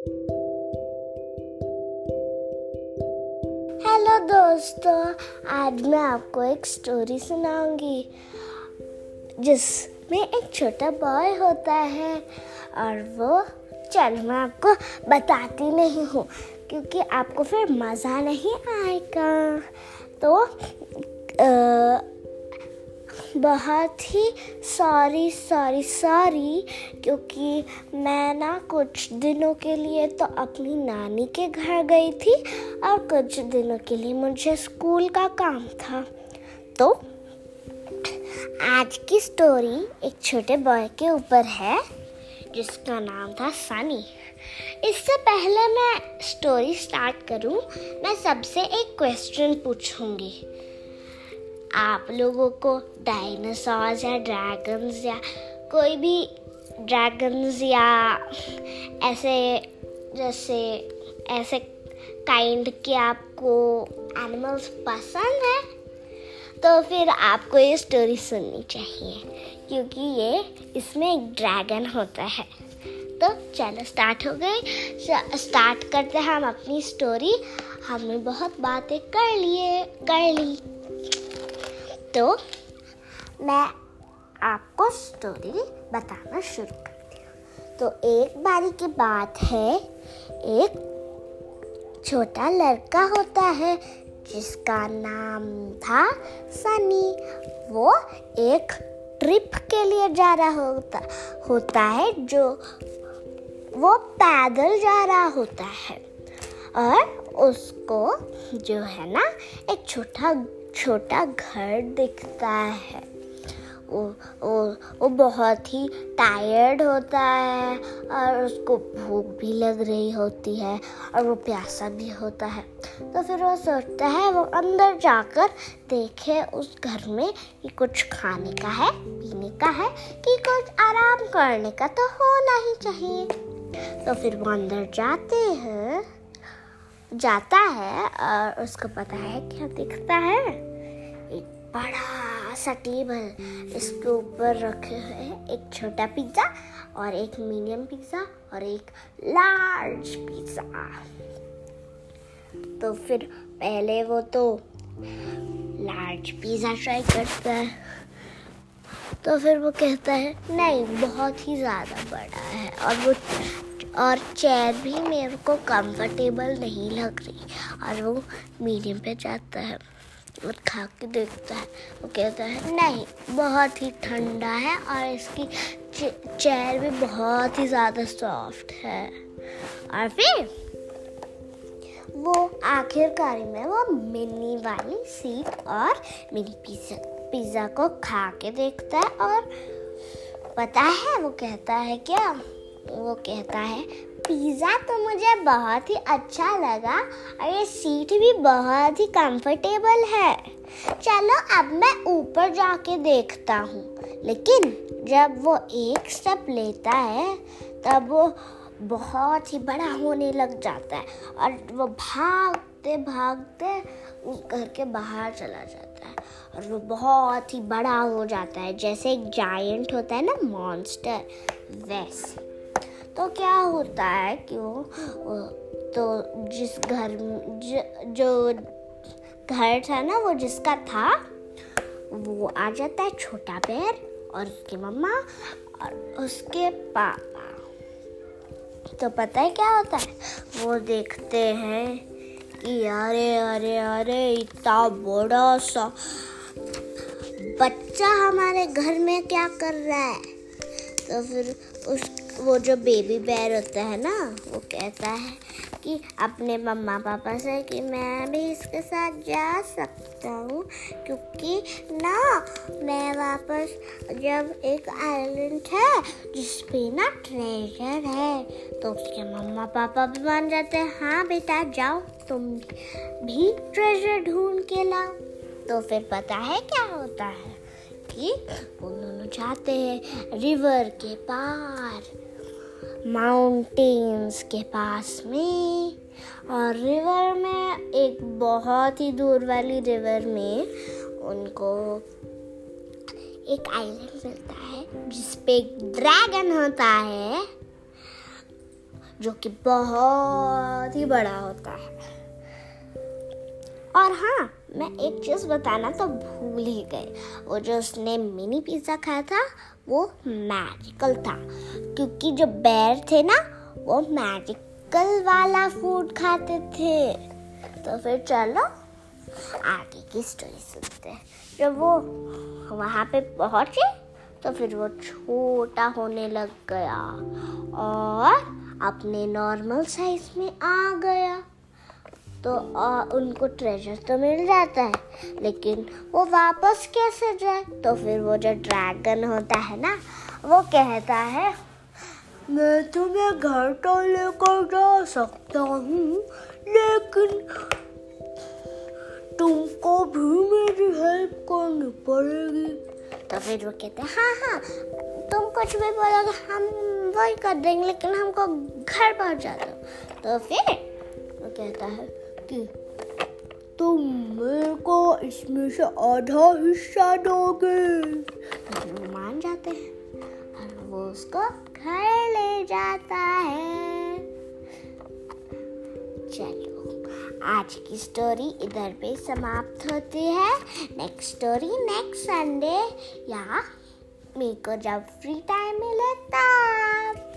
Hello दोस्तों। आज मैं आपको एक स्टोरी सुनाऊँगी जिसमें एक छोटा बॉय होता है और वो चल मैं आपको बताती नहीं हूँ क्योंकि आपको फिर मज़ा नहीं आएगा। तो आ, बहुत ही सॉरी सॉरी सॉरी क्योंकि मैं ना कुछ दिनों के लिए तो अपनी नानी के घर गई थी और कुछ दिनों के लिए मुझे स्कूल का काम था। तो आज की स्टोरी एक छोटे बॉय के ऊपर है, जिसका नाम था सनी इससे पहले मैं स्टोरी स्टार्ट करूँ, मैं सबसे एक क्वेश्चन पूछूँगी। आप लोगों को डायनासोर्स या ड्रैगन्स या कोई भी ड्रैगन्स या ऐसे, जैसे, ऐसे काइंड के आपको एनिमल्स पसंद है तो फिर आपको ये स्टोरी सुननी चाहिए, क्योंकि ये इसमें एक ड्रैगन होता है। तो चलो स्टार्ट हो गए। स्टार्ट करते हैं हम अपनी स्टोरी हमने बहुत बातें कर लिए, कर ली। तो मैं आपको स्टोरी बताना शुरू करती हूँ। तो एक बारी की बात है, एक छोटा लड़का होता है, जिसका नाम था सनी। वो एक ट्रिप के लिए जा रहा होता होता है जो वो पैदल जा रहा होता है। और उसको जो है ना, एक छोटा छोटा घर दिखता है। वो वो वो बहुत ही टायर्ड होता है और उसको भूख भी लग रही होती है और वो प्यासा भी होता है। तो फिर वो सोचता है, वो अंदर जाकर देखे उस घर में कि कुछ खाने का है, पीने का है, कि कुछ आराम करने का तो होना ही चाहिए। तो फिर वो अंदर जाते हैं। जाता है और उसको पता है क्या दिखता है। एक बड़ा सा टेबल इसके ऊपर रखे हुए हैं। एक छोटा पिज़्ज़ा और एक मीडियम पिज़्ज़ा और एक लार्ज पिज़्ज़ा। तो फिर पहले वो तो लार्ज पिज़्ज़ा ट्राई करता है। तो फिर वो कहता है, नहीं, बहुत ही ज़्यादा बड़ा है। और वो और चेयर भी मेरे को कंफर्टेबल नहीं लग रही। और वो मीडियम पे जाता है और खा के देखता है। वो कहता है, नहीं, बहुत ही ठंडा है और इसकी चेयर भी बहुत ही ज़्यादा सॉफ्ट है। और फिर वो आखिरकार में वो मिनी वाली सीट और मिनी पिज़्ज़ा पिज़्ज़ा को खा के देखता है और पता है, वो कहता है क्या? वो कहता है, पिज़्ज़ा तो मुझे बहुत ही अच्छा लगा और ये सीट भी बहुत ही कंफर्टेबल है। चलो अब मैं ऊपर जाके देखता हूँ। लेकिन जब वो एक स्टेप लेता है, तब वो बहुत ही बड़ा होने लग जाता है और वो भागते भागते उस घर के बाहर चला जाता है और वो बहुत ही बड़ा हो जाता है, जैसे एक जायंट होता है ना मॉन्स्टर वैसे। तो क्या होता है कि वो तो जिस घर ज, जो घर था ना वो जिसका था वो आ जाता है छोटा पैर और उसकी मम्मा और उसके पापा। तो पता है क्या होता है? वो देखते हैं कि अरे अरे अरे इतना बड़ा सा बच्चा हमारे घर में क्या कर रहा है? तो फिर उस वो जो बेबी बैर होता है ना, वो कहता है कि अपने मम्मा पापा से कि मैं भी इसके साथ जा सकता हूँ, क्योंकि ना, मैं वापस जब एक आइलैंड है, जिस पे ना ट्रेजर है तो उसके मम्मा पापा भी मान जाते हैं हाँ बेटा, जाओ, तुम भी ट्रेजर ढूंढ के लाओ। तो फिर पता है क्या होता है? कि दोनों जाते हैं रिवर के पार माउंटेन्स के पास में, और रिवर में, एक बहुत ही दूर वाली रिवर में उनको एक आइलैंड मिलता है, जिस पे एक ड्रैगन होता है, जो कि बहुत ही बड़ा होता है। और हाँ मैं एक चीज़ बताना तो भूल ही गए वो जो उसने मिनी पिज़्ज़ा खाया था, वो मैजिकल था। क्योंकि जो बैर थे ना, वो मैजिकल वाला फ़ूड खाते थे। तो फिर चलो, आगे की स्टोरी सुनते हैं। जब वो वहाँ पे पहुँचे तो फिर वो छोटा होने लग गया और अपने नॉर्मल साइज़ में आ गया। तो आ, उनको ट्रेजर तो मिल जाता है। लेकिन वो वापस कैसे जाए? तो फिर वो जो ड्रैगन होता है ना वो कहता है मैं तुम्हें घर तो लेकर जा सकता हूँ लेकिन तुमको भी मेरी हेल्प करनी पड़ेगी। तो फिर वो कहते हैं हाँ हाँ तुम कुछ भी बोलोगे हम वही कर देंगे लेकिन हमको घर पहुँचा दो। तो फिर वो कहता है कि तुम मेरे को इसमें से आधा हिस्सा दोगे। तो मान जाते हैं और वो उसको घर ले जाता है। चलो, आज की स्टोरी इधर पे समाप्त होती है। नेक्स्ट स्टोरी नेक्स्ट संडे या मेरे को जब फ्री टाइम मिले तब।